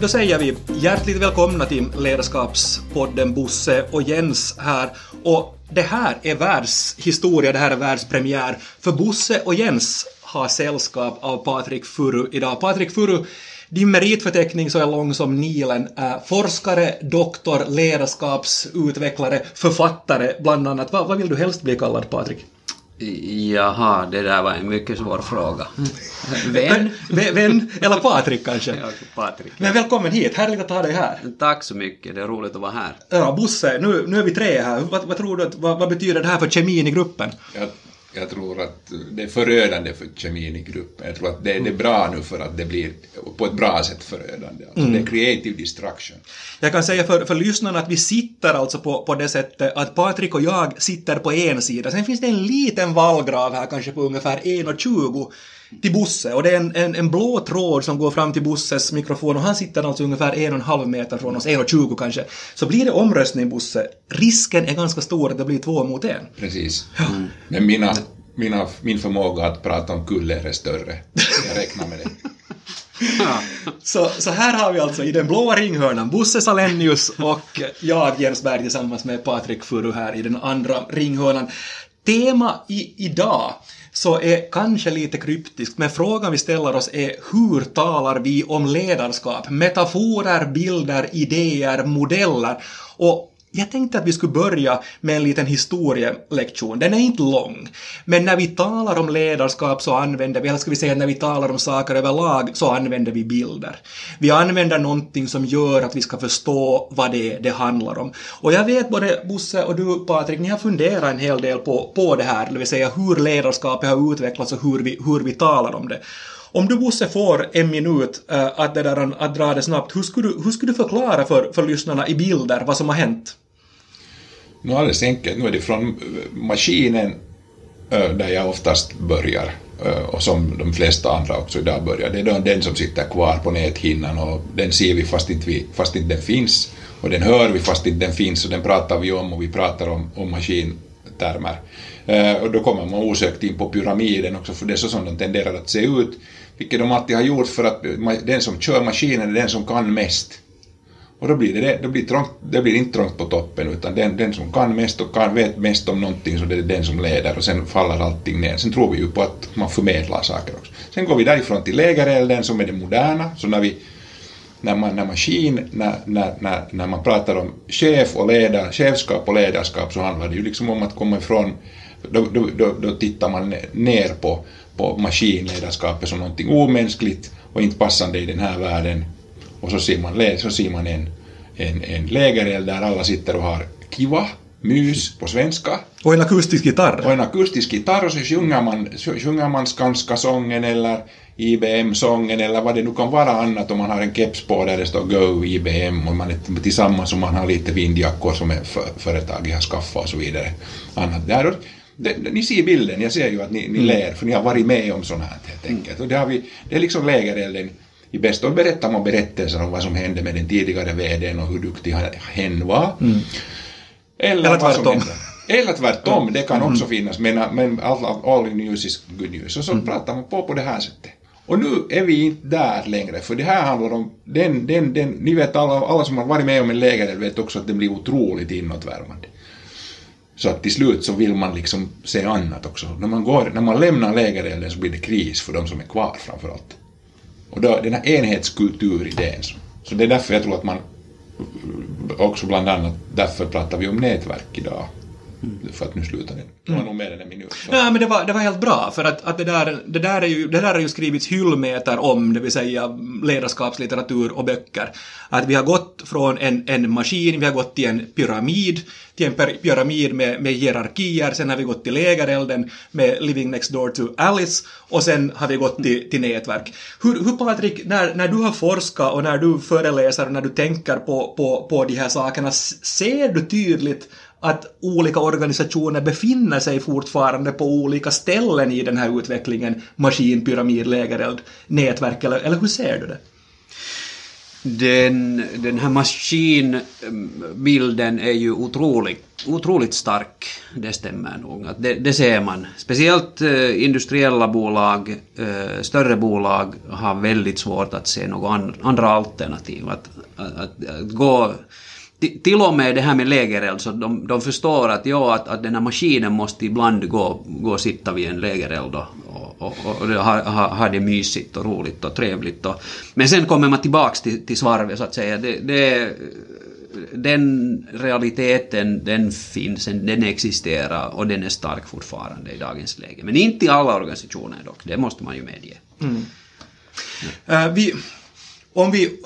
då säger vi hjärtligt välkomna till Ledarskapspodden Bosse och Jens här. Och det här är världshistoria, det här är världspremiär. För Bosse och Jens har sällskap av Patrik Furu idag. Patrik Furu, din meritförteckning så är lång som Nilen. Äh, forskare, doktor, ledarskapsutvecklare, författare bland annat. Vad, vad vill du helst bli kallad, Patrik? Jaha, det där var en mycket svår fråga. Vem? Vän, eller Patrik kanske? Ja, Patrik. Men välkommen hit, härligt att ha dig här. Tack så mycket, det är roligt att vara här. Ja, Bosse, nu, nu är vi tre här. Vad, vad tror du, vad, vad betyder det här för kemin i gruppen? Jag, jag tror att det är förödande för kemin i gruppen. Jag tror att det, det är bra nu för att det blir på ett bra sätt förödande. Alltså mm. Det är creative destruction. Jag kan säga för, för lyssnarna att vi sitter alltså på, på det sättet att Patrik och jag sitter på en sida. Sen finns det en liten vallgrav här kanske på ungefär 1,20 till Bosse och det är en, en, en blå tråd som går fram till Bosses mikrofon och han sitter alltså ungefär en och en halv meter från oss, en och tjugo kanske. Så blir det omröstning Bosse, risken är ganska stor att det blir två mot en. Precis. Mm. Men mina, mina, min förmåga att prata om kuller är större. Jag räknar med det. så, så här har vi alltså i den blåa ringhörnan Bosse Salenius och jag, Jens Berg, tillsammans med Patrik Furu här i den andra ringhörnan. Tema i, idag så är kanske lite kryptiskt, men frågan vi ställer oss är hur talar vi om ledarskap? Metaforer, bilder, idéer, modeller. Och jag tänkte att vi skulle börja med en liten historielektion. Den är inte lång. Men när vi talar om ledarskap så använder vi, eller ska vi säga när vi talar om saker överlag, så använder vi bilder. Vi använder någonting som gör att vi ska förstå vad det är det handlar om. Och jag vet både Bosse och du Patrik, ni har funderat en hel del på, på det här, det vill säga hur ledarskapet har utvecklats och hur vi, hur vi talar om det. Om du Bosse får en minut äh, att, det där, att dra det snabbt, hur skulle du, hur skulle du förklara för, för lyssnarna i bilder vad som har hänt? Nu alldeles enkelt, nu är det från eh, maskinen eh, där jag oftast börjar eh, och som de flesta andra också idag börjar. Det är den som sitter kvar på näthinnan och den ser vi fast inte, vi, fast inte den finns och den hör vi fast inte den finns och den pratar vi om och vi pratar om, om maskintermer. Och då kommer man osökt in på pyramiden också för det är så som den tenderar att se ut vilket de alltid har gjort för att den som kör maskinen är den som kan mest. Och då blir det, då blir trångt, det blir inte trångt på toppen utan den, den som kan mest och kan, vet mest om någonting så det är den som leder och sen faller allting ner. Sen tror vi ju på att man förmedlar saker också. Sen går vi därifrån till lägerelden som är det moderna, så när vi när man, när maskin, när, när, när, när man pratar om chef och ledar, chefskap och ledarskap så handlar det ju liksom om att komma ifrån, då, då, då, då tittar man ner på, på maskinledarskapet som någonting omänskligt och inte passande i den här världen. Och så ser man, så ser man en, en, en lägereld där alla sitter och har kiva, mys på svenska. Och en akustisk gitarr. Och en akustisk gitarr och så sjunger man, sjunger man Skanska-sången eller IBM-sången eller vad det nu kan vara annat om man har en keps på där det står Go IBM och man är tillsammans och man har lite vindjackor som är för, företaget har skaffat och så vidare. Annat. Där, det, ni ser bilden, jag ser ju att ni, ni mm. ler, för ni har varit med om sånt här helt enkelt. Och det, har vi, det är liksom lägerelden i bästa berättar man berättelser om vad som hände med den tidigare VDn och hur duktig hen var. Mm. Eller, eller tvärtom. Eller tvärtom, det kan också mm. finnas, men, men all, all news is good news. Och så mm. pratar man på på det här sättet. Och nu är vi inte där längre, för det här handlar om den, den, den ni vet alla, alla som har varit med om en lägereld vet också att den blir otroligt inåtvärmande. Så att till slut så vill man liksom se annat också. När man, går, när man lämnar lägerelden så blir det kris för de som är kvar framför allt. Och då, den här enhetskulturidén. Så det är därför jag tror att man också bland annat därför pratar vi om nätverk idag. Mm. För att nu slutar den. Det var nog mer än en minut. Så. Nej, men det var, det var helt bra, för att, att det, där, det, där är ju, det där har ju skrivits hyllmeter om, det vill säga ledarskapslitteratur och böcker. Att vi har gått från en, en maskin, vi har gått till en pyramid, till en pyramid med, med hierarkier, sen har vi gått till lägerelden med Living Next Door to Alice och sen har vi gått till, till nätverk. Hur, hur Patrik, när, när du har forskat och när du föreläser och när du tänker på, på, på de här sakerna, ser du tydligt att olika organisationer befinner sig fortfarande på olika ställen i den här utvecklingen, maskin, pyramid, lägereld, nätverk, eller, eller hur ser du det? Den, den här maskinbilden mm, är ju otroligt, otroligt stark, det stämmer nog. Det, det ser man. Speciellt eh, industriella bolag, eh, större bolag har väldigt svårt att se några andra alternativ. Att, att, att, att gå till och med det här med lägereld, så de, de förstår att, ja, att, att den här maskinen måste ibland gå, gå och sitta vid en lägereld och, och, och, och ha, ha, ha det mysigt och roligt och trevligt. Och, men sen kommer man tillbaks till, till svarvet så att säga. Det, det, den realiteten, den finns, den existerar och den är stark fortfarande i dagens läge. Men inte i alla organisationer dock, det måste man ju medge. Eh, vi, om vi,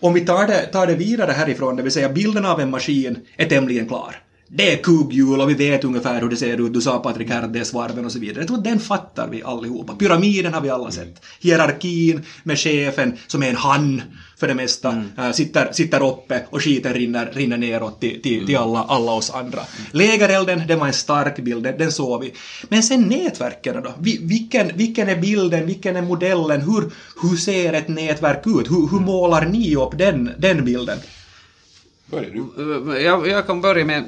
om vi tar, det, tar det vidare härifrån, det vill säga bilden av en maskin är tämligen klar. Det är kugghjul och vi vet ungefär hur det ser ut. Du sa Patrik här att det är svarven och så vidare. Jag tror den fattar vi allihopa. Pyramiden har vi alla sett. Hierarkin med chefen som är en han för det mesta. äh, sitter, sitter uppe och skiten rinner, rinner neråt till, till, till alla, alla oss andra. Lägerelden, det var en stark bild, den, den såg vi. Men sen nätverken då? Vi, vilken, vilken är bilden, vilken är modellen? Hur, hur ser ett nätverk ut? Hur, hur målar ni upp den, den bilden? Börjar du? Eh, eh, jag, jag kan börja med,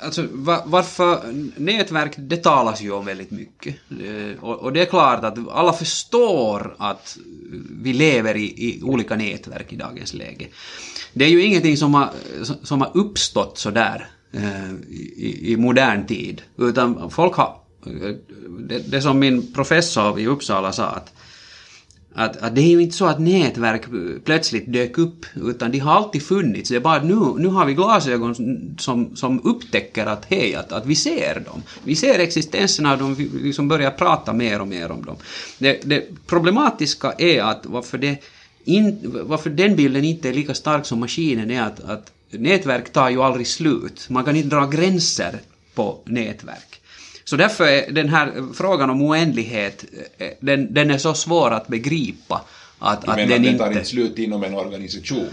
alltså var, varför nätverk, det talas ju om väldigt mycket. Eh, och, och det är klart att alla förstår att vi lever i, i olika nätverk i dagens läge. Det är ju ingenting som har, som har uppstått sådär i, i modern tid, utan folk har, det, det som min professor i Uppsala sa att att, att det är ju inte så att nätverk plötsligt dök upp, utan de har alltid funnits. Det är bara att nu, nu har vi glasögon som, som upptäcker att hej, att, att vi ser dem. Vi ser existensen av dem, vi liksom börjar prata mer och mer om dem. Det, det problematiska är att varför, det in, varför den bilden inte är lika stark som maskinen är att, att nätverk tar ju aldrig slut. Man kan inte dra gränser på nätverk. Så därför är den här frågan om oändlighet, eh, den, den är så svår att begripa. Att, Du menar den att det inte... tar inte slut inom en organisation?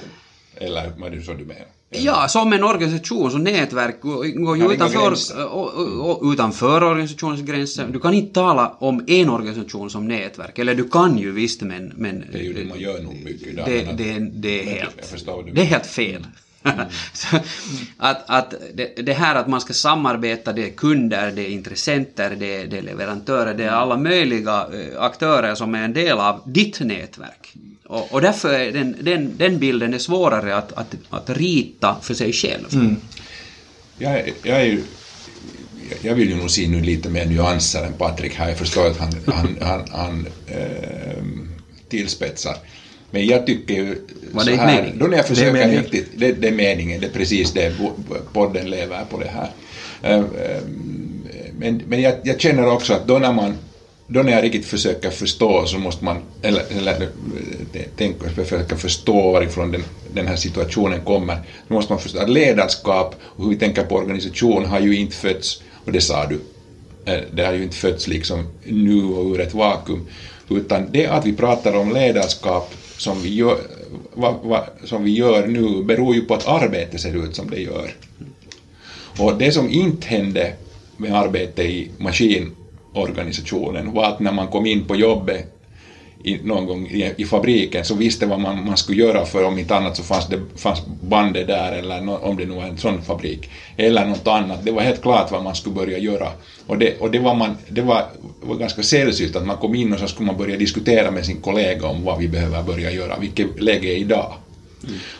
Eller vad är det så du menar? Ja, som en organisation, så nätverk går ju utanför, och, och, och, utanför organisationens gränser. Du kan inte tala om en organisation som nätverk, eller du kan ju visst men... men Det är ju det man gör nog mycket idag. det, att- det, det är helt... Det är helt fel. Att, att det, det här att man ska samarbeta, det är kunder, det är intressenter, det är, det är leverantörer, det är alla möjliga eh, aktörer som är en del av ditt nätverk. Och, och därför är den, den, den bilden är svårare att, att, att rita för sig själv. Mm. Jag, jag, är ju, jag vill ju nog se nu lite mer nyanser än Patrik här. Jag förstår att han, han, han, han äh, tillspetsar. Men jag tycker ju Var det så inte här, meningen? då när jag Det är försöker riktigt, det, det är meningen, det är precis det, podden lever på det här. Eh, eh, Men, men jag, jag känner också att då när man då när jag riktigt försöker förstå så måste man, eller, eller eh, tänka, försöka förstå varifrån den, den här situationen kommer, då måste man förstå att ledarskap och hur vi tänker på organisation har ju inte fötts, och det sa du, eh, det har ju inte fötts liksom nu och ur ett vakuum, utan det att vi pratar om ledarskap som vi gör, va, va, som vi gör nu beror ju på att arbetet ser ut som det gör. Och det som inte hände med arbete i maskinorganisationen var att när man kom in på jobbet i, någon gång i, i fabriken så visste vad man, man skulle göra för om inte annat så fanns det fanns bandet där eller nå, om det nu var en sån fabrik eller något annat. Det var helt klart vad man skulle börja göra. Och det, och det, var, man, det var, var ganska sällsynt att man kom in och så skulle man börja diskutera med sin kollega om vad vi behöver börja göra, vilket läge är idag.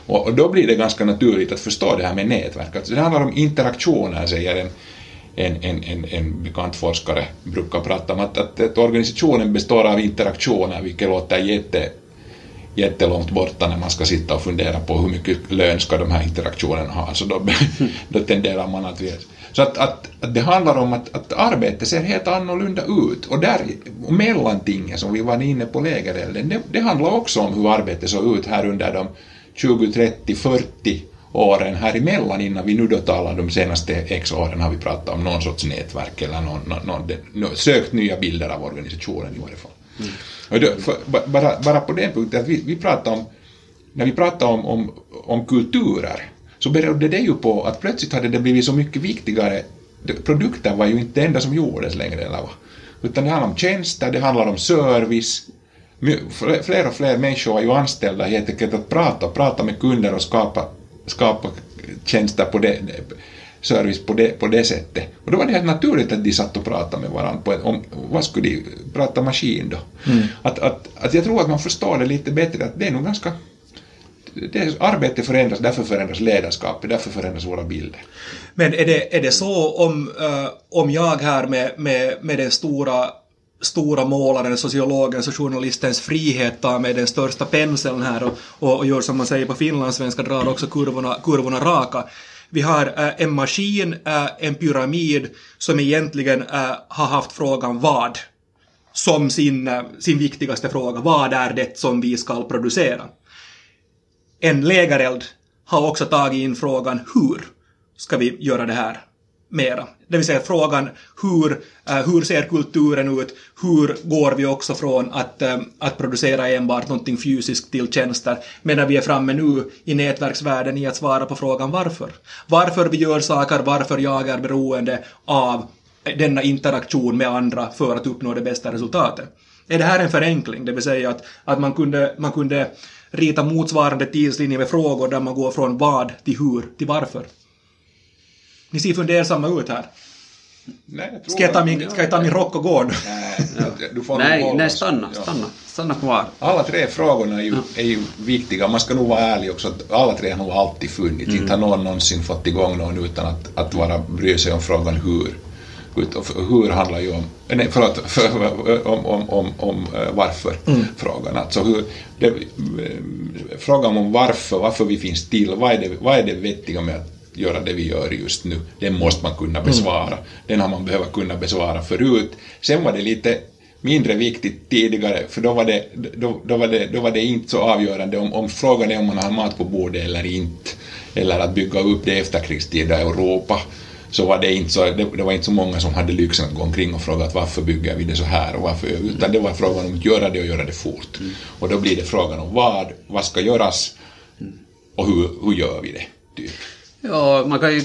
Och, och då blir det ganska naturligt att förstå det här med nätverk. Alltså det handlar om interaktioner, säger en, en, en, en, en bekant forskare brukar prata om, att, att, att organisationen består av interaktioner, vilket låter jätte, jättelångt borta när man ska sitta och fundera på hur mycket lön ska de här interaktionerna ha. Så då, då tenderar man att. Så att, att, att det handlar om att, att arbetet ser helt annorlunda ut. Och där, och mellantingen som vi var inne på lägerelden, det, det handlar också om hur arbetet såg ut här under de 20, 30, 40 åren här emellan innan vi nu då talar de senaste x åren har vi pratat om någon sorts nätverk eller någon, någon, någon, sökt nya bilder av organisationen i varje fall. Och då, för, ba- bara, bara på den punkten att vi, vi pratar om, när vi pratar om, om, om kulturer så berodde det ju på att plötsligt hade det blivit så mycket viktigare. Produkter var ju inte det enda som gjordes längre, eller va? Utan det handlar om tjänster, det handlar om service, fler och fler människor är ju anställda helt enkelt att prata, prata med kunder och skapa, skapa tjänster på det, service på det, på det sättet. Och då var det helt naturligt att de satt och pratade med varandra ett, om vad skulle de prata maskin då? Att, att, att jag tror att man förstår det lite bättre, att det är nog ganska det är, arbetet förändras, därför förändras ledarskapet, därför förändras våra bilder. Men är det, är det så om, eh, om jag här med, med, med den stora stora målaren, sociologen och journalistens frihet tar med den största penseln här och, och, och gör som man säger på finlandssvenska, drar också kurvorna, kurvorna raka. Vi har äh, en maskin, äh, en pyramid som egentligen äh, har haft frågan vad som sin, äh, sin viktigaste fråga. Vad är det som vi ska producera? En lägereld har också tagit in frågan hur ska vi göra det här mera? Det vill säga frågan hur, uh, hur ser kulturen ut? Hur går vi också från att, uh, att producera enbart någonting fysiskt till tjänster medan vi är framme nu i nätverksvärlden i att svara på frågan varför? Varför vi gör saker, varför jag är beroende av denna interaktion med andra för att uppnå det bästa resultatet. Är det här en förenkling? Det vill säga att, att man, kunde, man kunde rita motsvarande tidslinje med frågor där man går från vad till hur till varför. Ni ser fundersamma ut här. Nej, jag tror Ska jag ta min, ska jag ta min rock och gå nu? Nej, du får Nej, nej stanna, Ja. stanna, stanna kvar. Alla tre frågorna är ju, är ju viktiga. Man ska nog vara ärlig också att alla tre har nog alltid funnits. Inte har någon någonsin fått igång någon utan att, att vara, bry sig om frågan hur. Hur handlar ju om, nej förlåt, för, om, om, om, om eh, varför-frågan. Alltså hur, det, eh, frågan om varför, varför vi finns till, vad är, det, vad är det vettiga med att göra det vi gör just nu, den måste man kunna besvara. Den har man behövt kunna besvara förut. Sen var det lite mindre viktigt tidigare, för då var det, då, då var det, då var det inte så avgörande om, om frågan är om man har mat på bordet eller inte, eller att bygga upp det efterkrigstida Europa, så var det inte så, det, det var inte så många som hade lyxen att gå omkring och fråga att varför bygger vi det så här och varför, utan det var frågan om att göra det och göra det fort. Och då blir det frågan om vad, vad ska göras och hur, hur gör vi det, typ. Ja, man kan ju,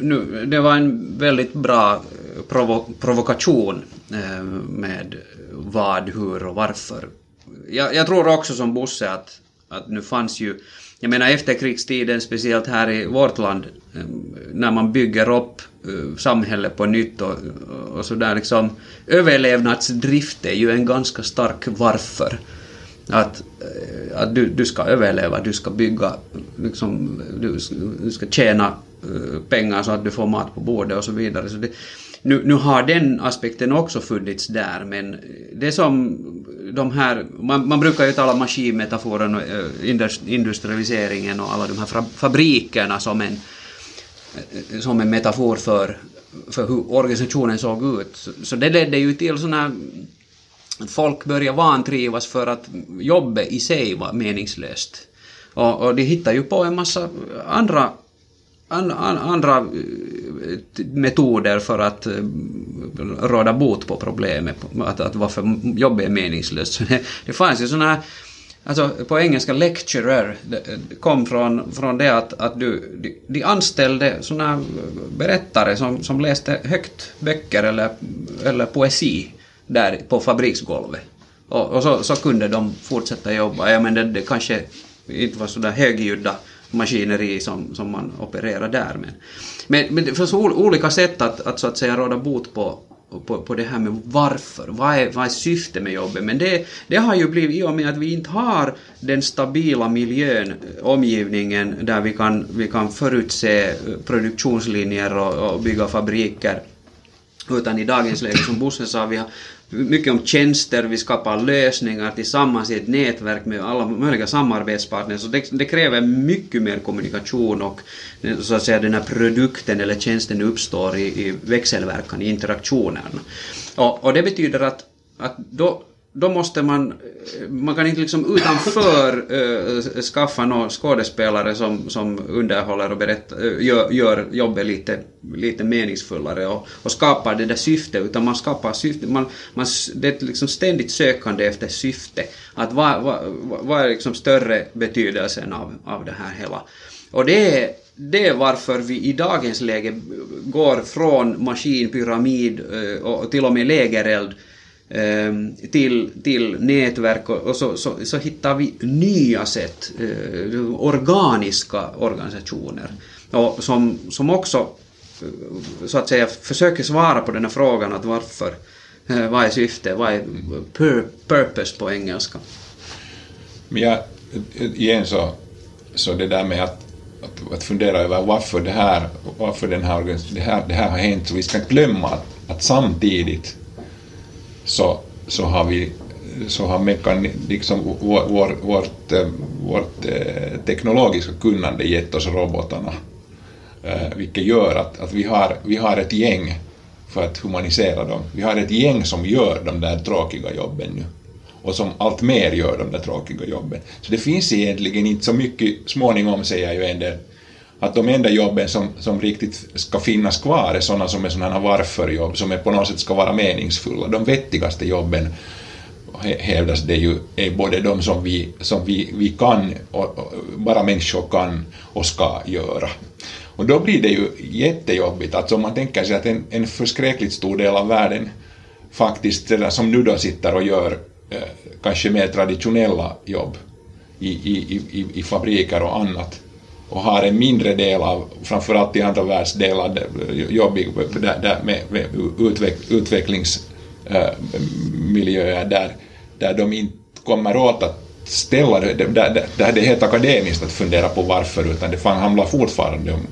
nu, det var en väldigt bra eh, provo, provokation eh, med vad, hur och varför. Jag, jag tror också som Bosse att, att nu fanns ju, jag menar efterkrigstiden, speciellt här i vårt land, eh, när man bygger upp samhället på nytt och, och sådär liksom, överlevnadsdrift är ju en ganska stark varför. Att, eh, att du, du ska överleva, du ska bygga, liksom, du, du ska tjäna eh, pengar så att du får mat på bordet och så vidare. Så det, nu, nu har den aspekten också funnits där, men det som de här, man, man brukar ju tala om maskinmetaforen och eh, industrialiseringen och alla de här fabrikerna som en, som en metafor för, för hur organisationen såg ut. Så, det ledde ju till såna här folk började vantrivas för att jobbet i sig var meningslöst. Och, och de hittar ju på en massa andra, an, an, andra eh, metoder för att eh, råda bot på problemet, att, att varför jobbet är meningslöst. Så det, det fanns ju såna här Alltså på engelska lecturer kom från, från det att, att du, de, de anställde såna eh, berättare som, som läste högt böcker eller, eller poesi där på fabriksgolvet. Och, och så, så kunde de fortsätta jobba. Ja, men det, det kanske inte var sådär högljudda maskineri som, som man opererar där. Men, men, men det finns olika sätt att, att så att säga råda bot på, på, på det här med varför. Vad är, vad är syftet med jobbet? Men det, det har ju blivit i och med att vi inte har den stabila miljön, eh, omgivningen, där vi kan, vi kan förutse eh, produktionslinjer och, och bygga fabriker utan i dagens läge, som Bosse sa, vi har mycket om tjänster, vi skapar lösningar tillsammans i ett nätverk med alla möjliga samarbetspartners. Så det, det kräver mycket mer kommunikation och så att säga den här produkten eller tjänsten uppstår i, i växelverkan, i interaktionerna. Och, och det betyder att, att då då måste man, man kan inte liksom utanför äh, skaffa några skådespelare som, som underhåller och berättar, eh, gör, gör jobbet lite, lite meningsfullare och, och skapar det där syftet, utan man skapar syfte, man, man, det är ett liksom ständigt sökande efter syfte. Att vad, vad, vad är liksom större betydelsen av, av det här hela? Och det är, det är varför vi i dagens läge går från maskinpyramid eh, och till och med lägereld Ehm, till, till nätverk och, och så, så, så hittar vi nya sätt, eh, organiska organisationer och som, som också eh, så att säga försöker svara på den här frågan att varför, eh, vad är syftet, vad är pur, purpose på engelska. Men jag, igen så, så det där med att, att, att fundera över varför det här, varför den här, det, här, det här har hänt, så vi ska glömma att, att samtidigt så, så har vi så har mekan, liksom vår, vår, vårt, eh, vårt eh, teknologiska kunnande gett oss robotarna, eh, vilket gör att, att vi, har, vi har ett gäng för att humanisera dem. Vi har ett gäng som gör de där tråkiga jobben nu och som allt mer gör de där tråkiga jobben. Så det finns egentligen inte så mycket, småningom säger ju en del, att de enda jobben som, som riktigt ska finnas kvar är sådana som är sådana varför-jobb, som är på något sätt ska vara meningsfulla. De vettigaste jobben hävdas det ju är både de som vi, som vi, vi kan, och, och, bara människor kan och ska göra. Och då blir det ju jättejobbigt, alltså om man tänker sig att en, en förskräckligt stor del av världen faktiskt, som nu då sitter och gör eh, kanske mer traditionella jobb i, i, i, i fabriker och annat, och har en mindre del av, framförallt i andra världsdelar, eh, jobbig eh, där, där med, med utveck, utvecklingsmiljöer äh, där, där de inte kommer åt att ställa det, där, där, där det är helt akademiskt att fundera på varför, utan det handlar fortfarande om,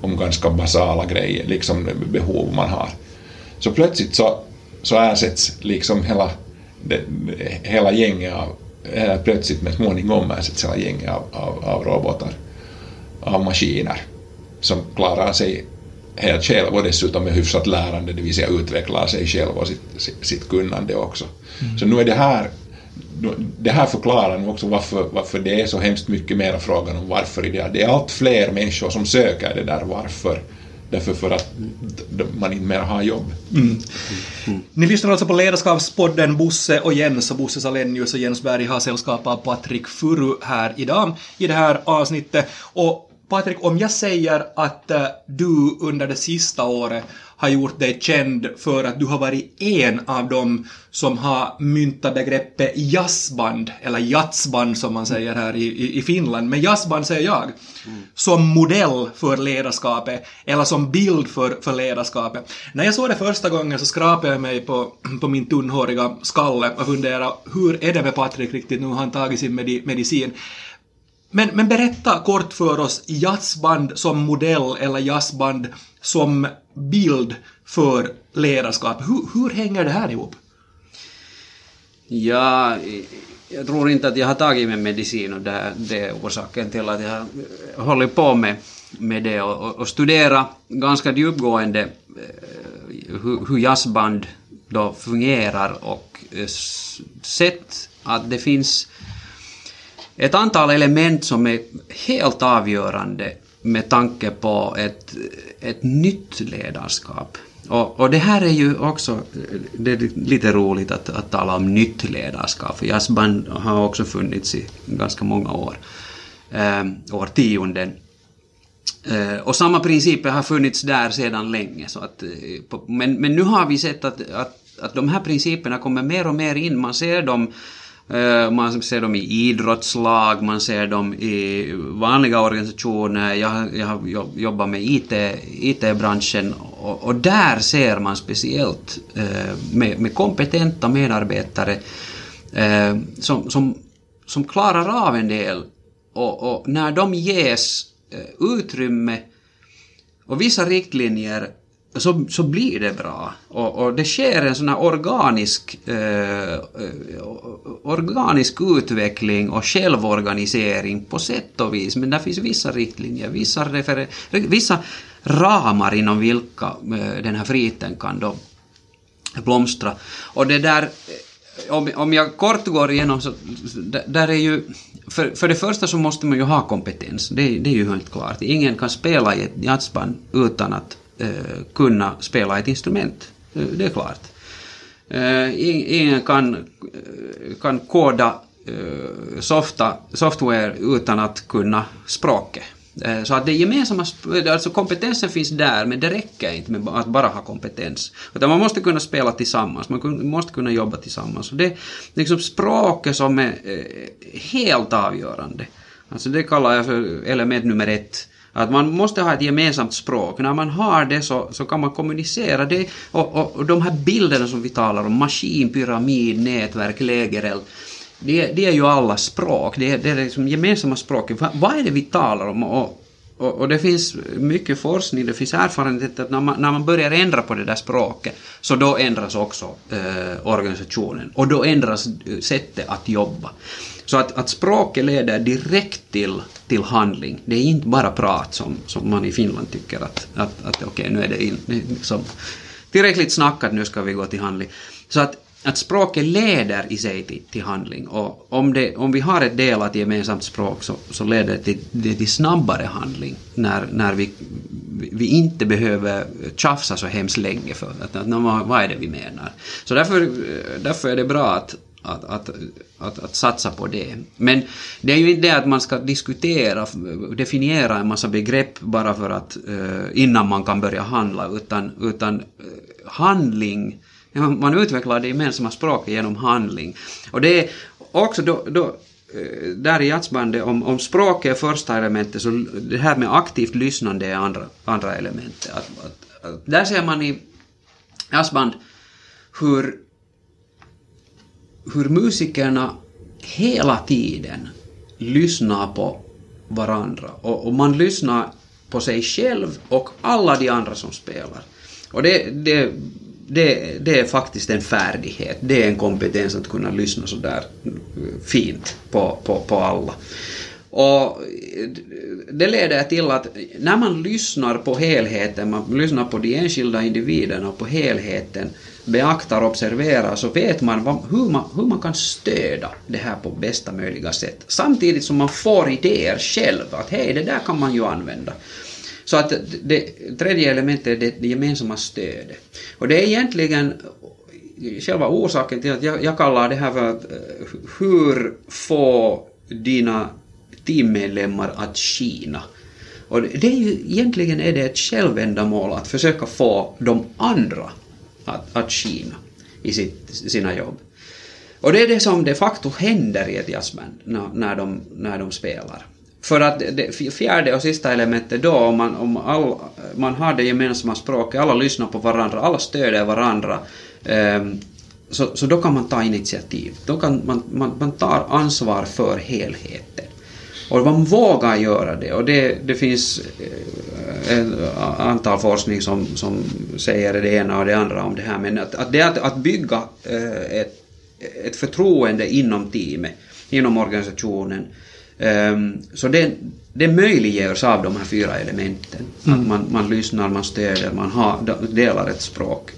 om ganska basala grejer, liksom behov man har. Så plötsligt så, så ersätts liksom hela, det, hela gänget av, plötsligt men småningom ersätts hela gänget av, av, av robotar av maskiner som klarar sig helt själv och dessutom med hyfsat lärande, det vill säga utvecklar sig själv och sitt, sitt, sitt kunnande också. Mm. Så nu är det här det här förklarar nog också varför, varför det är så hemskt mycket mer frågan om varför i det. Det är allt fler människor som söker det där varför. Därför för att man inte mer har jobb. Mm. Mm. Ni lyssnar alltså på Ledarskapspodden Bosse och Jens och Bosse Salenius och Jens Berg har sällskap av Patrik Furu här idag i det här avsnittet. Och Patrik, om jag säger att eh, du under det sista året har gjort dig känd för att du har varit en av dem som har myntat begreppet jazzband, eller jazzband som man säger här i, i, Finland, men jazzband säger jag, mm. som modell för ledarskapet, eller som bild för, för ledarskapet. När jag såg det första gången så skrapade jag mig på, på min tunnhåriga skalle och funderade hur är det med Patrik riktigt nu har han tagit sin medicin. Men, men berätta kort för oss jazzband som modell eller jazzband som bild för ledarskap. Hur, hur hänger det här ihop? Ja, jag tror inte att jag har tagit med medicin och det, det är orsaken till att jag har hållit på med, med det och, och studera ganska djupgående eh, hur, hur jazzband då fungerar och eh, sett att det finns ett antal element som är helt avgörande med tanke på ett, ett nytt ledarskap. Och, och det här är ju också det är lite roligt att, att tala om nytt ledarskap, för jazzband har också funnits i ganska många år, eh, årtionden. Eh, och samma principer har funnits där sedan länge. Så att, eh, på, men, men nu har vi sett att, att, att de här principerna kommer mer och mer in. Man ser dem Eh, man ser dem i idrottslag, man ser dem i vanliga organisationer. Jag, jag har jobbat med IT, IT-branschen och, och, där ser man speciellt eh, med, med kompetenta medarbetare eh, som, som, som klarar av en del och, och när de ges utrymme och vissa riktlinjer så, så blir det bra. Och, och det sker en sån här organisk, eh, eh, organisk utveckling och självorganisering på sätt och vis, men där finns vissa riktlinjer, vissa, refer- vissa ramar inom vilka eh, den här friten kan då blomstra. Och det där, eh, om, om jag kort går igenom så, där är ju, för, för det första så måste man ju ha kompetens, det, det är ju helt klart. Ingen kan spela i ett jazzband utan att Eh, kunna spela ett instrument. Eh, det är klart. Eh, ingen kan, eh, kan koda eh, softa, software utan att kunna språket. Så att det gemensamma, alltså kompetensen finns där, men det räcker inte med att bara ha kompetens. Utan man måste kunna spela tillsammans, man måste kunna jobba tillsammans. Och det är liksom språket som är helt avgörande. Alltså det kallar jag för element nummer ett. Att man måste ha ett gemensamt språk. När man har det så, så kan man kommunicera det. Och, och, och de här bilderna som vi talar om, maskin, pyramid, nätverk, lägereld. Det, det är ju alla språk. Det, är- det är liksom gemensamma språket. Va, vad är det vi talar om? Och, och, och det finns mycket forskning, det finns erfarenhet att när man, när man börjar ändra på det där språket så då ändras också eh, organisationen och då ändras eh, sättet att jobba. Så att, att språket leder direkt till, till handling. Det är inte bara prat som, som man i Finland tycker att, att, att okej, nu är det in, liksom, tillräckligt snackat, nu ska vi gå till handling. Så att, att språket leder i sig till, till handling och om, det, om vi har ett delat gemensamt språk så, så leder det till, det till snabbare handling när, när vi, vi inte behöver tjafsa så hemskt länge för att, att, vad, vad är det vi menar. Så därför, därför är det bra att att, att, att, att satsa på det. Men det är ju inte det att man ska diskutera, definiera en massa begrepp bara för att eh, innan man kan börja handla, utan, utan eh, handling, man, utvecklar det gemensamma språket genom handling. Och det är också då, då eh, där i jazzbandet, om, om språket är första elementet så det här med aktivt lyssnande är andra, andra elementet. Att, att, att, där ser man i jazzband hur hur musikerna hela tiden lyssnar på varandra och, och man lyssnar på sig själv och alla de andra som spelar. Och det, det, det, det är faktiskt en färdighet, det är en kompetens att kunna lyssna så där eh, fint på, på, på alla. Och eh, det leder till att när man lyssnar på helheten, man lyssnar på de enskilda individerna och på helheten, beaktar och observerar så vet man vad, hur, man hur man kan stödja det här på bästa möjliga sätt. Samtidigt som man får idéer själv, att hej, det där kan man ju använda. Så att det, det tredje elementet är det, det gemensamma stödet. Och det är egentligen själva orsaken till att jag, jag kallar det här för att eh, hur få dina teammedlemmar att skina. Och det är ju, egentligen är det ett självändamål att försöka få de andra att, att skina i sitt, sina jobb. Och det är det som de facto händer i ett jazzband när, när, de, när de spelar. För att det fjärde och sista elementet då, om man, om all, man har det gemensamma språket, alla lyssnar på varandra, alla stöder varandra, eh, så, så då kan man ta initiativ. Då kan man, man, man tar ansvar för helheten. Och man vågar göra det. Och det, det finns eh, ett antal forskning som, som säger det ena och det andra om det här. Men att, att det att, att bygga ett, ett förtroende inom teamet, inom organisationen. Så det, det möjliggörs av de här fyra elementen. Mm. Att man, man lyssnar, man stöder, man har, delar ett språk.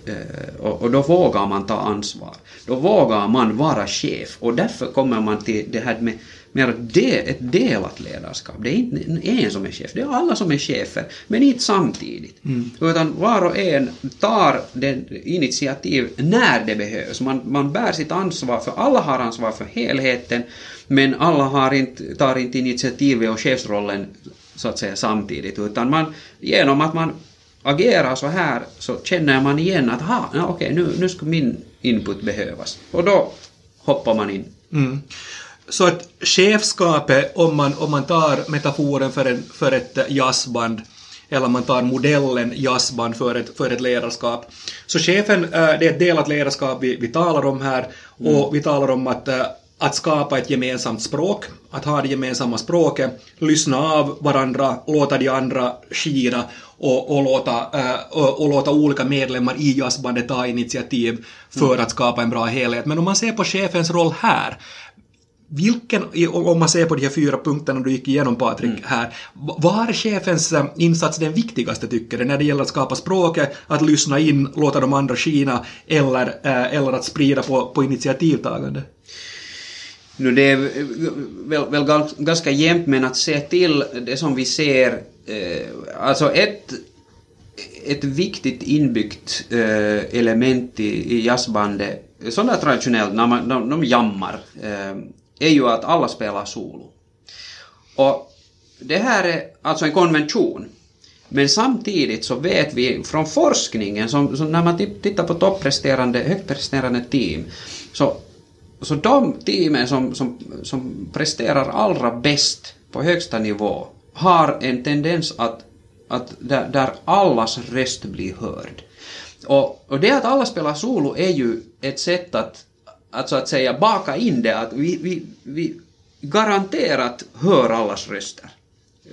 Och, och då vågar man ta ansvar. Då vågar man vara chef. Och därför kommer man till det här med mer det, ett delat ledarskap. Det är inte en som är chef, det är alla som är chefer, men inte samtidigt. Mm. Utan var och en tar den initiativ när det behövs. Man, man bär sitt ansvar, för alla har ansvar för helheten, men alla har inte, tar inte initiativet och chefsrollen så att säga samtidigt, utan man, genom att man agerar så här så känner man igen att ja, okej, nu, nu ska min input behövas. Och då hoppar man in. Mm. Så att chefskapet, om man, om man tar metaforen för, en, för ett jazzband, eller man tar modellen jazzband för ett, för ett ledarskap. Så chefen, det är ett delat ledarskap vi, vi talar om här, och mm. vi talar om att, att skapa ett gemensamt språk, att ha det gemensamma språket, lyssna av varandra, låta de andra skina och, och, låta, och, och låta olika medlemmar i jazzbandet ta initiativ för att skapa en bra helhet. Men om man ser på chefens roll här, vilken, om man ser på de här fyra punkterna du gick igenom Patrik mm. här, var är chefens insats den viktigaste tycker du när det gäller att skapa språket, att lyssna in, låta de andra skina eller, eller att sprida på, på initiativtagande? Nu det är väl, väl ganska jämnt men att se till det som vi ser, eh, alltså ett ett viktigt inbyggt eh, element i, i jazzbandet, sådär traditionellt när man, de, de jammar, eh, är ju att alla spelar solo. Och det här är alltså en konvention. Men samtidigt så vet vi från forskningen, som, som när man tittar på toppresterande, högpresterande team, så, så de teamen som, som, som presterar allra bäst på högsta nivå har en tendens att, att där, där allas röst blir hörd. Och, och det att alla spelar solo är ju ett sätt att, att så att säga baka in det, att vi, vi, vi garanterat hör allas röster.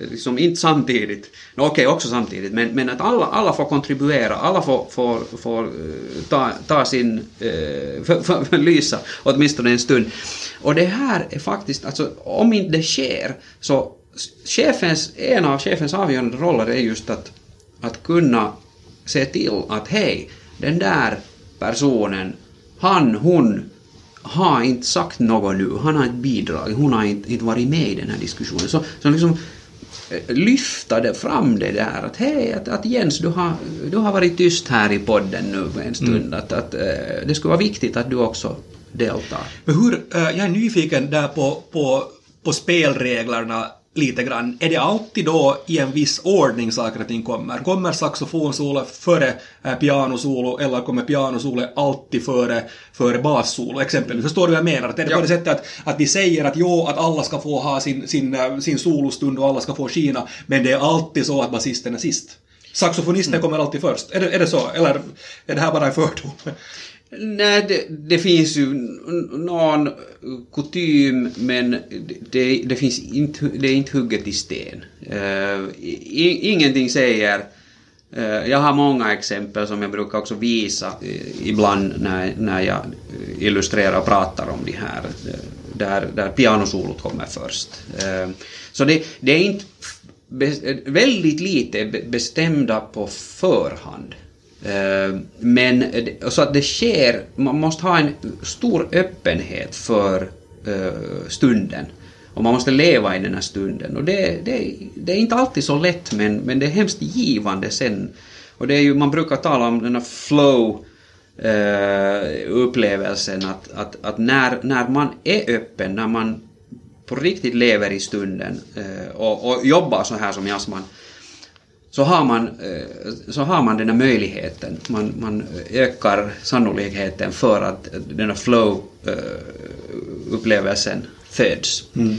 Liksom inte samtidigt, no, okej okay, också samtidigt, men, men att alla, alla får kontribuera, alla får, får, får eh, ta, ta sin, eh, för, för, för lysa åtminstone en stund. Och det här är faktiskt, alltså om inte det sker, så chefens, en av chefens avgörande roller är just att, att kunna se till att hej, den där personen, han, hon har inte sagt något nu, han har inte bidragit, hon har inte, inte varit med i den här diskussionen. Så, så liksom eh, lyfta det fram det där att hej, att, att Jens, du har, du har varit tyst här i podden nu en stund, mm. att, att eh, det skulle vara viktigt att du också deltar. Men hur, eh, jag är nyfiken där på, på, på spelreglerna lite grann. Är det alltid då i en viss ordning saker och ting kommer? Kommer saxofonsolo före äh, pianosolo eller kommer pianosolo alltid före, före bassolo exempelvis? Förstår du vad jag menar? Att är det ja. på det sättet att, att vi säger att jo, att alla ska få ha sin, sin, äh, sin solostund och alla ska få skina, men det är alltid så att basisten är sist? Saxofonisten mm. kommer alltid först. Är det, är det så? Eller är det här bara en fördom? Nej, det, det, finns ju någon kutym, men det, det, finns inte, det är inte hugget i sten. Uh, ingenting säger... Uh, jag har många exempel som jag brukar också visa uh, ibland när, när jag illustrerar och pratar om de här, där, där pianosolot kommer först. så det, det är inte väldigt lite bestämda på förhand. Eh, men eh, så att det sker, man måste ha en stor öppenhet för eh, stunden. Och man måste leva i den här stunden. Och det, det, det är inte alltid så lätt men, men det är hemskt givande sen. Och det är ju, man brukar tala om den här flow-upplevelsen, att, att, att när, när man är öppen, när man på riktigt lever i stunden och, och jobbar så här som jazzman, så har man, eh, så har man den här möjligheten. Man, man ökar sannolikheten för att den här flow-upplevelsen eh, föds. Mm.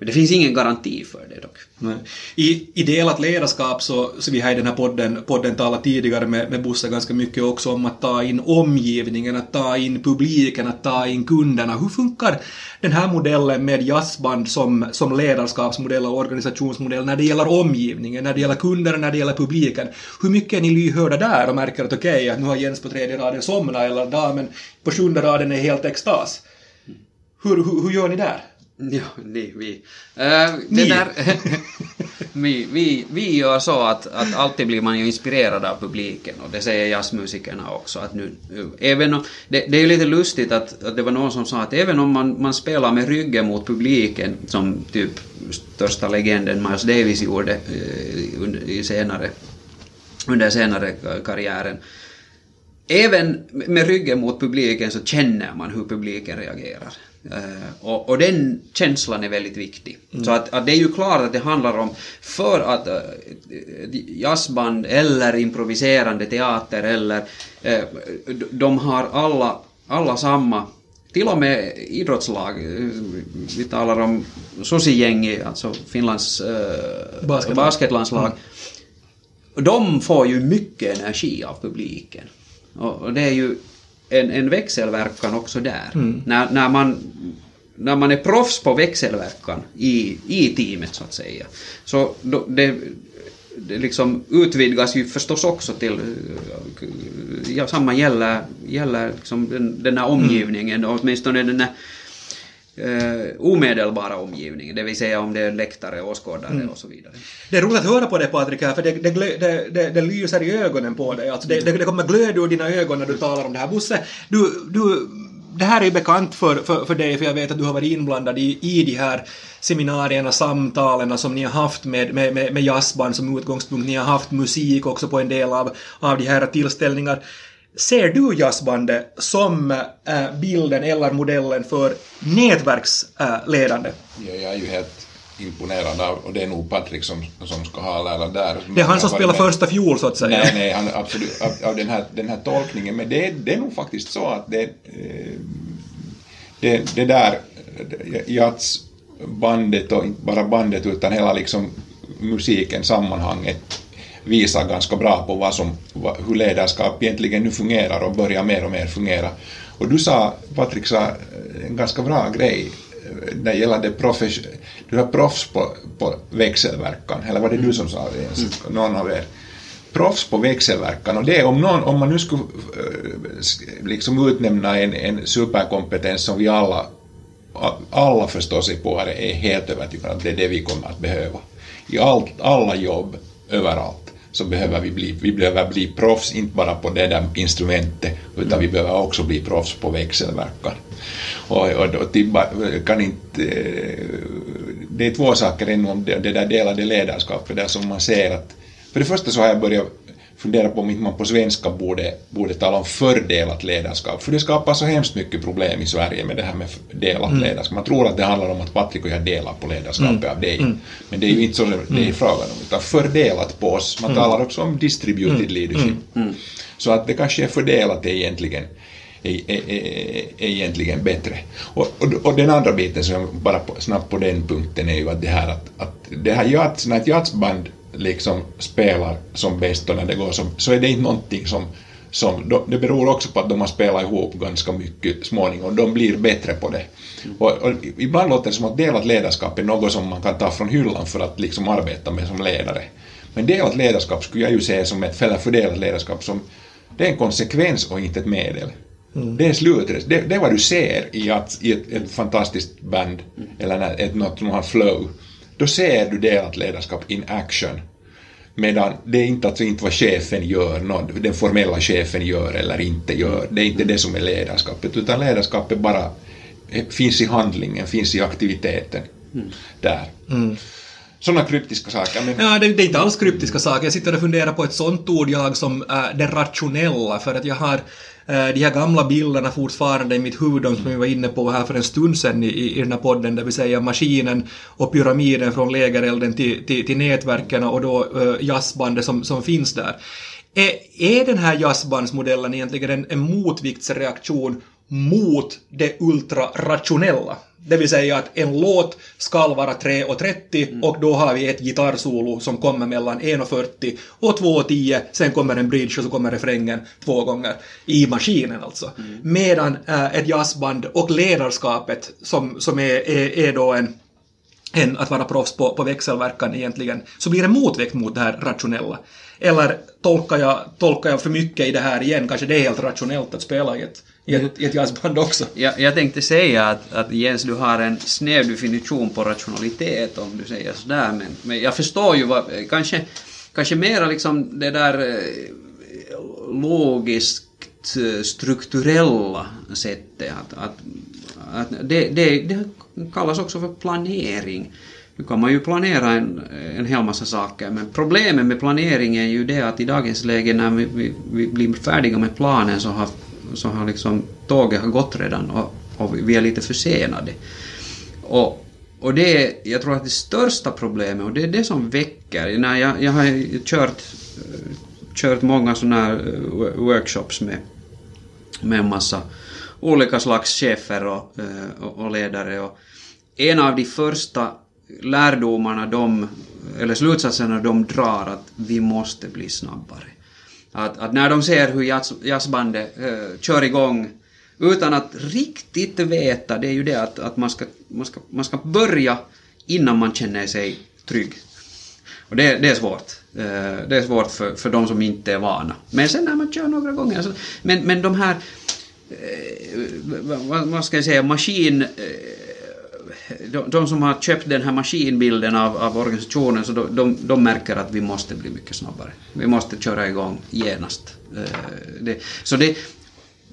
Men det finns ingen garanti för det dock. Nej. I, I delat ledarskap så, så vi har i den här podden, podden talat tidigare med, med Bosse ganska mycket också om att ta in omgivningen, att ta in publiken, att ta in kunderna. Hur funkar den här modellen med jazzband som, som ledarskapsmodell och organisationsmodell när det gäller omgivningen, när det gäller kunderna, när det gäller publiken? Hur mycket är ni lyhörda där och märker att okej, okay, att nu har Jens på tredje raden somnat eller damen på sjunde raden är helt extas? Hur, hur, hur gör ni där? Ja, ni, vi. Äh, det där, vi, vi, vi gör så att, att alltid blir man ju inspirerad av publiken och det säger jazzmusikerna också. Att nu, även om, det, det är ju lite lustigt att, att det var någon som sa att även om man, man spelar med ryggen mot publiken, som typ största legenden Miles Davis gjorde eh, under, senare, under senare karriären, även med ryggen mot publiken så känner man hur publiken reagerar. Uh, och, och, den känslan är väldigt viktig. Mm. Så att, att, det är ju klart att det handlar om, för att uh, jazzband eller improviserande teater eller uh, de har alla, alla samma, till och med idrottslag, vi talar om Susi-gängi, alltså Finlands uh, basketlandslag, mm. de får ju mycket energi av publiken. Och, och det är ju en, en växelverkan också där. Mm. När, när, man, när man är proffs på växelverkan i, i teamet så att säga, så då, det, det liksom utvidgas ju förstås också till, ja samma gäller, gäller liksom den, den här omgivningen, mm. åtminstone den här eh, omedelbara omgivningen, det vill säga om det är läktare, åskådare mm. och så vidare. Det är roligt att höra på det Patrik här, för det, det, det, det, det lyser i ögonen på dig. Alltså det, det, kommer glöd ur dina ögon när du talar om det här. Bosse, du, du, det här är ju bekant för, för, för dig, för jag vet att du har varit inblandad i, i de här seminarierna, samtalen som ni har haft med, med, med, med jazzband som utgångspunkt. Ni har haft musik också på en del av, av de här tillställningarna. Ser du jazzbandet som äh, bilden eller modellen för nätverksledande? Ja, jag är ju helt imponerad av och det är nog Patrik som, som ska ha alla där. Det är han som spelar första fjol så att säga. Nej, nej, han absolut av, av den, här, den här tolkningen. Men det, det är nog faktiskt så att det, eh, det, det där eh, jazzbandet och inte bara bandet utan hela liksom musiken, sammanhanget visar ganska bra på vad som, hur ledarskap egentligen nu fungerar och börjar mer och mer fungera. Och du sa, Patrik sa eh, en ganska bra grej eh, när det gäller det profes, du har proffs på, på växelverkan, eller var det du som sa det ens? Någon av er proffs på växelverkan och det är om, någon, om man nu skulle eh, liksom utnämna en, en superkompetens som vi alla, alla förstår sig på är, är helt övertygade att det är det vi kommer att behöva. I allt, alla jobb, överallt, så behöver vi bli, vi behöver bli proffs, inte bara på det där instrumentet, utan vi behöver också bli proffs på växelverkan. Och, och, och Tibba kan inte... Eh, det är två saker ännu om det, det där delade ledarskapet, där som man ser att... För det första så har jag börjat fundera på om inte man på svenska borde, borde tala om fördelat ledarskap, för det skapar så hemskt mycket problem i Sverige med det här med delat ledarskap. Man tror att det handlar om att Patrik och jag delar på ledarskapet av dig, men det är ju inte så det är frågan om, utan fördelat på oss. Man talar också om distributed leadership. Så att det kanske är fördelat egentligen är, är, är, är egentligen bättre. Och, och, och den andra biten, som jag bara på, snabbt på den punkten, är ju att det här att, att det här jazz, när ett jazzband liksom spelar som bäst och när det går som, så är det inte någonting som som, de- det beror också på att de har spelat ihop ganska mycket småningom, de blir bättre på det. Och, och ibland låter det som att delat ledarskap är något som man kan ta från hyllan för att liksom arbeta med som ledare. Men delat ledarskap skulle jag ju se som ett, eller fördelat ledarskap som, det är en konsekvens och inte ett medel. Det är slutet, det, det är vad du ser i, att, i ett, ett fantastiskt band, eller när, ett, något har flow. Då ser du delat ledarskap in action. Medan det är inte alltså inte vad chefen gör, någon, den formella chefen gör eller inte gör. Det är inte det som är ledarskapet, utan ledarskapet bara finns i handlingen, finns i aktiviteten. Där. Sådana kryptiska saker. Men, Ja, det, det är inte alls kryptiska saker. Jag sitter och funderar på ett sånt ord jag som äh, det rationella, för att jag har Eh, de här gamla bilderna fortfarande i mitt huvud, de som vi var inne på här för en stund sedan i, i, den här podden, det vill säga maskinen och pyramiden från lägerelden till, till, till nätverken och då uh, jazzbandet som, som finns där. Är, är den här jazzbandsmodellen egentligen en, en motviktsreaktion mot det ultrarationella? Det vill säga att en låt ska vara 3.30 och då har vi ett gitarrsolo som kommer mellan 1.40 och 2.10, sen kommer en bridge och så kommer refrängen två gånger i maskinen alltså. Medan äh, ett jazzband och ledarskapet som, som är, är, är då en än att vara proffs på, på växelverkan egentligen, så blir det motvikt mot det här rationella. Eller tolkar jag, tolkar jag för mycket i det här igen? Kanske det är helt rationellt att spela i ett, i ett, i ett jazzband också. Jag, jag tänkte säga att, att Jens, du har en snäv definition på rationalitet om du säger sådär, men, men jag förstår ju vad, kanske, kanske mera liksom det där eh, logiskt eh, strukturella sättet att, att, att det, det, det kallas också för planering. Nu kan man ju planera en, en hel massa saker, men problemet med planering är ju det att i dagens läge när vi, vi, vi blir färdiga med planen så har, så har liksom tåget har gått redan och, och vi är lite försenade. Och, och det är, jag tror att det största problemet, och det är det som väcker, när jag, jag har kört, kört många sådana här eh, workshops med, med en massa olika slags chefer och, eh, och, och ledare. Och en av de första lärdomarna de, eller slutsatserna de drar att vi måste bli snabbare. Att, att när de ser hur jazz, jazzbandet eh, kör igång utan att riktigt veta, det är ju det att, att man, ska, man, ska, man ska börja innan man känner sig trygg. Och det, det är svårt. Eh, Det är svårt för, för de som inte är vana. Men sen när man kör några gånger alltså. Men, men de här... eh, Vad, vad ska jag säga? Maskin... eh, de, de som har köpt den här maskinbilden av, av organisationen, så de, de, de märker att vi måste bli mycket snabbare. Vi måste köra igång genast. Eh, Det, så det...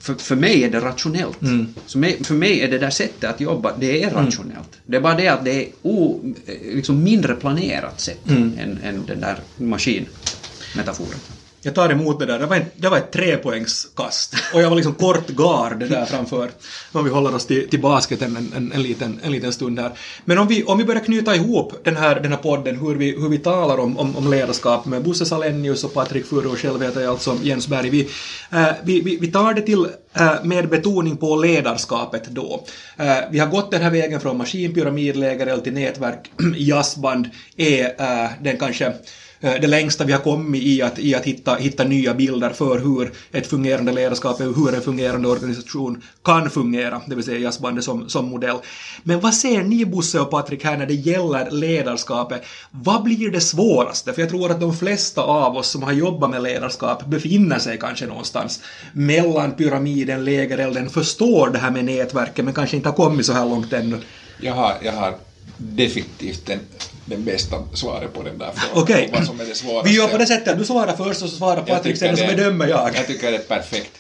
För, för mig är det rationellt. Så mig, för mig är det där sättet att jobba, det är rationellt. Det är bara det att det är o, liksom mindre planerat sätt än, än den där maskinmetaforen. Jag tar emot det där. Det var, en, det var ett trepoängskast. Och jag var liksom kort gard där framför. Om vi håller oss till, till basketen en, en, en, liten, en liten stund här. Men om vi, om vi börjar knyta ihop den här, den här podden, hur vi, hur vi talar om, om, om ledarskap med Bosse Salenius och Patrik Furu och själv heter jag alltså Jens Berg. Vi, äh, vi, vi, vi tar det till äh, med betoning på ledarskapet då. Äh, vi har gått den här vägen från maskinpyramidläger till nätverk, jazzband är den kanske Eh, det längsta vi har kommit i att, i att hitta, hitta nya bilder för hur ett fungerande ledarskap, hur en fungerande organisation kan fungera, det vill säga jazzbandet som, som modell. Men vad ser ni Bosse och Patrik här när det gäller ledarskapet? Vad blir det svåraste? För jag tror att de flesta av oss som har jobbat med ledarskap befinner sig kanske någonstans mellan pyramiden, lägerelden, förstår det här med nätverket men kanske inte har kommit så här långt ännu. Jag har, jag har definitivt den den bästa svaret på den där frågan. Okej. Svåraste. Vi gör på det sättet, du svarar först och så svarar Patrik sen och så bedömer jag. Jag tycker det är perfekt.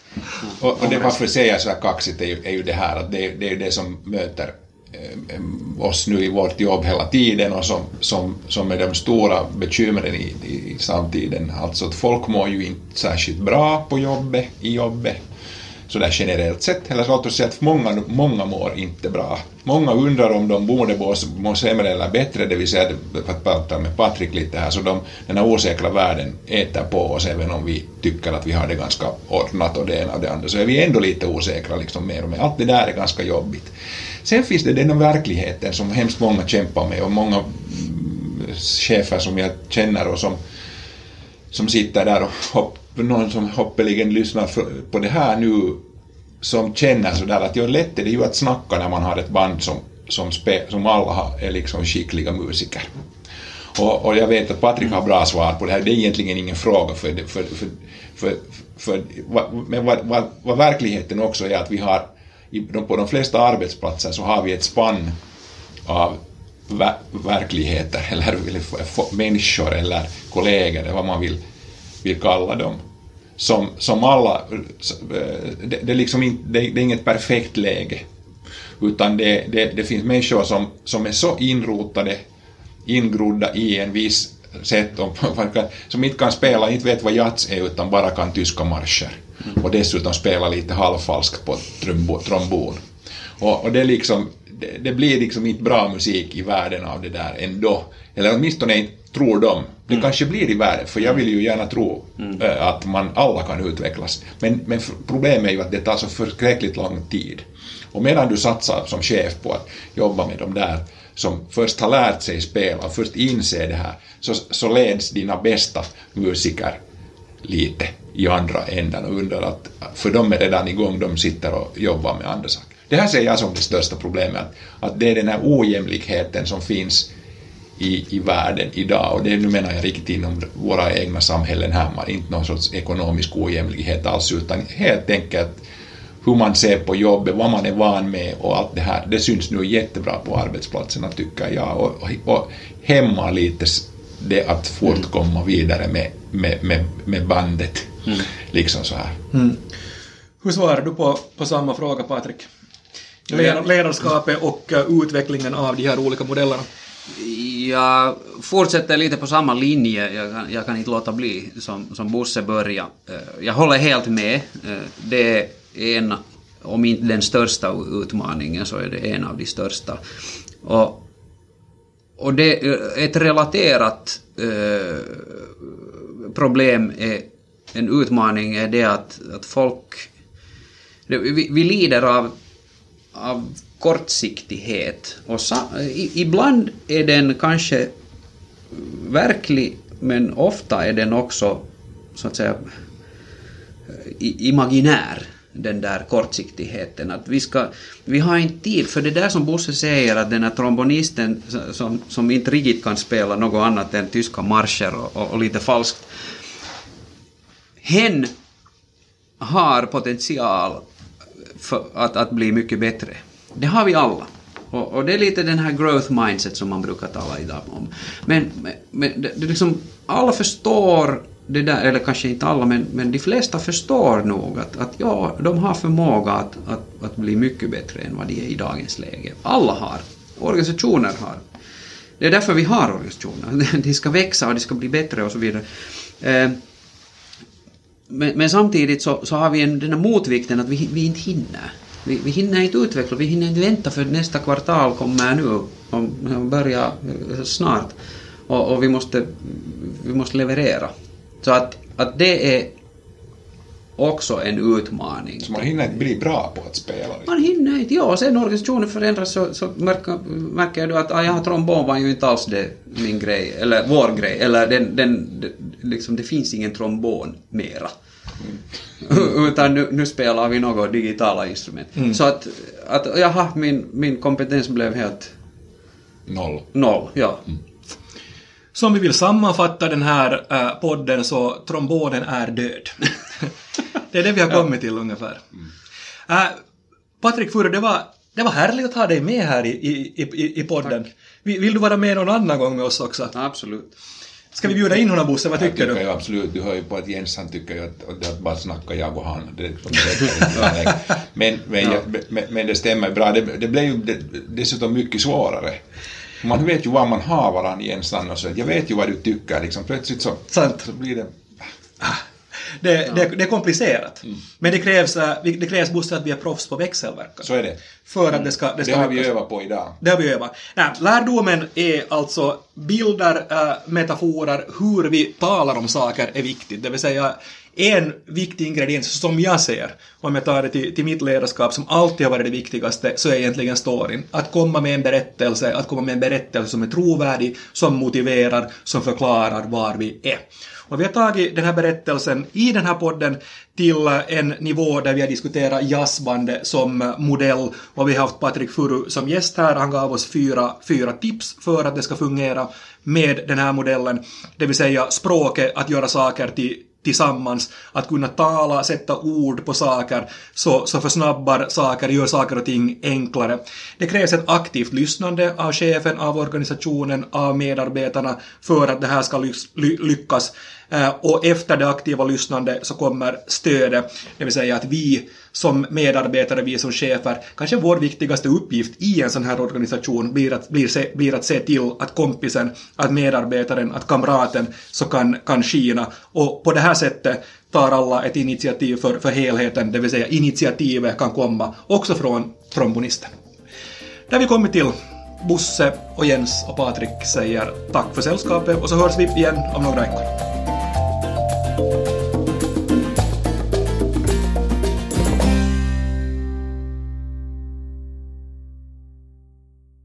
Och, och det varför jag säger så här kaxigt är ju, är ju det här att det, det är ju det som möter eh, oss nu i vårt jobb hela tiden och som, som, som är de stora bekymren i, i, i samtiden. Alltså att folk mår ju inte särskilt bra på jobbet, i jobbet sådär generellt sett, eller låt oss säga att många, många mår inte bra. Många undrar om de borde må sämre eller bättre, det vill säga, för att prata med Patrik lite här, så de, den här osäkra världen äter på oss även om vi tycker att vi har det ganska ordnat och det ena och det andra, så är vi ändå lite osäkra liksom mer och mer. Allt det där är ganska jobbigt. Sen finns det den verkligheten som hemskt många kämpar med och många mm, chefer som jag känner och som, som sitter där och hopp, någon som hoppeligen lyssnar på det här nu som känner sådär att jo, lätt är det ju att snacka när man har ett band som, som, spe, som alla har, är liksom skickliga musiker. Och, och, jag vet att Patrik har bra svar på det här, det är egentligen ingen fråga för, för, för, för, för men vad, vad, vad, verkligheten också är att vi har på de flesta arbetsplatser så har vi ett spann av verkligheter eller, eller människor eller kollegor eller vad man vill, vill kalla dem som, som alla, eh, det, det, är liksom in, det, det är inget perfekt läge. Utan det, det, det finns människor som, som är så inrotade, ingrodda i en viss sätt, som inte kan spela, inte vet vad jazz är utan bara kan tyska marscher. Och dessutom spela lite halvfalskt på trombon. Och, och det, liksom, det, det, blir liksom inte bra musik i världen av det där ändå. Eller åtminstone inte tror de. Det mm. kanske blir i världen, för jag vill ju gärna tro mm. äh, att man alla kan utvecklas. Men, men problemet är ju att det tar så förskräckligt lång tid. Och medan du satsar som chef på att jobba med de där som först har lärt sig spela och först inser det här, så, så leds dina bästa musiker lite i andra änden och undrar att, för de är redan igång, de sitter och jobbar med andra saker. Det här ser jag som det största problemet, att det är den här ojämlikheten som finns i, i världen idag och det nu menar jag riktigt inom våra egna samhällen här, man, inte någon sorts ekonomisk ojämlikhet alls utan helt enkelt hur man ser på jobbet, vad man är van med och allt det här, det syns nu jättebra på arbetsplatserna tycker jag och, och, och hämmar lite det att fortkomma vidare med, med, med, med bandet. Mm. Liksom så här. Mm. Hur svarar du på, på samma fråga Patrik? Ledarskapet och uh, utvecklingen av de här olika modellerna? Jag fortsätter lite på samma linje, jag kan, jag kan inte låta bli, som, som Bosse började. Eh, jag håller helt med. Eh, det är en, om inte den största utmaningen, så är det en av de största. Och, och det, ett relaterat eh, problem, är, en utmaning, är det att, att folk... Vi, vi lider av, av kortsiktighet. Och sa, i, ibland är den kanske verklig, men ofta är den också så att säga imaginär den där kortsiktigheten. Att vi, ska, vi har inte tid, för det där som Bosse säger att den här trombonisten som, som inte riktigt kan spela något annat än tyska marscher och, och, och lite falskt. Hen har potential att, att bli mycket bättre. Det har vi alla. Och, och, det är lite den här growth mindset som man brukar tala idag om. Men, men, det, det liksom, alla förstår det där, eller kanske inte alla, men, men de flesta förstår nog att, att ja, de har förmåga att, att, att bli mycket bättre än vad de är i dagens läge. Alla har. Organisationer har. Det är därför vi har organisationer. De ska växa och de ska bli bättre och så vidare. Eh, men, men samtidigt så, så har vi en, den här motvikten att vi, vi inte hinner. Vi, vi hinner inte utveckla, vi hinner inte vänta för nästa kvartal kommer nu och, börjar eh, snart. Och, och vi, måste, vi måste leverera. Så att, att det är också en utmaning. Så man hinner inte bli bra på att spela. liksom. Man hinner inte, ja, och sen organisationen förändras så, så märker, märker du att ah, ja, trombon var ju inte alls det min grej, eller vår grej, eller den, den, det- liksom, det finns ingen trombon mera. Utan nu, nu spelar vi något digitala instrument. Så att, att jaha, min, min kompetens blev helt Noll. noll, ja. Som vi vill sammanfatta den här eh, podden så trombonen är död. det är det vi har kommit till ungefär. Uh, Patrik Furre, det var, det var härligt att ha dig med här i, i, i, i podden. Vill, vill du vara med någon annan gång med oss också? Absolut. Ska vi bjuda in honom Bosse, vad Jag tycker tycker du? ju absolut, du hör ju på att Jens han tycker ju att, att, bara snacka jag och han. Det, det, men, men, jag, men, men det stämmer bra. Det, det blev ju det, dessutom mycket svårare. Man vet ju vad man har varann Jens annars. Jag vet ju vad du tycker liksom. Plötsligt så, Sant. så blir det... Det, det, det är komplicerat. Men det krävs, eh, det krävs Bosse att vi är proffs på växelverkan. Så är det. För att det ska, det Det ska har vi övat på idag. Det har vi övat. Nej, lärdomen är alltså bilder, äh, metaforer, hur vi talar om saker är viktigt. Det vill säga en viktig ingrediens som jag ser, om jag tar det till, till mitt ledarskap som alltid har varit det viktigaste, så är egentligen storyn. Att komma med en berättelse, att komma med en berättelse som är trovärdig, som motiverar, som förklarar var vi är. Och vi har tagit den här berättelsen i den här podden till en nivå där vi har diskuterat jazzbandet som modell och vi har haft Patrik Furu som gäst här. Han gav oss fyra, fyra tips för att det ska fungera med den här modellen. Det vill säga språket, att göra saker till tillsammans, att kunna tala, sätta ord på saker, så, så försnabbar saker, gör saker och ting enklare. Det krävs ett aktivt lyssnande av chefen, av organisationen, av medarbetarna för att det här ska lyckas. Eh, och efter det aktiva lyssnande så kommer stödet, det vill säga att vi som medarbetare, vi som chefer, kanske vår viktigaste uppgift i en sån här organisation blir att, blir se, blir att se till att kompisen, att medarbetaren, att kamraten så kan, kan skina. Och på det här sättet tar alla ett initiativ för, för helheten, det vill säga initiativet kan komma också från trombonisten. Där har vi kommit till Bosse och Jens och Patrik säger tack för sällskapet och så hörs vi igen om några veckor. you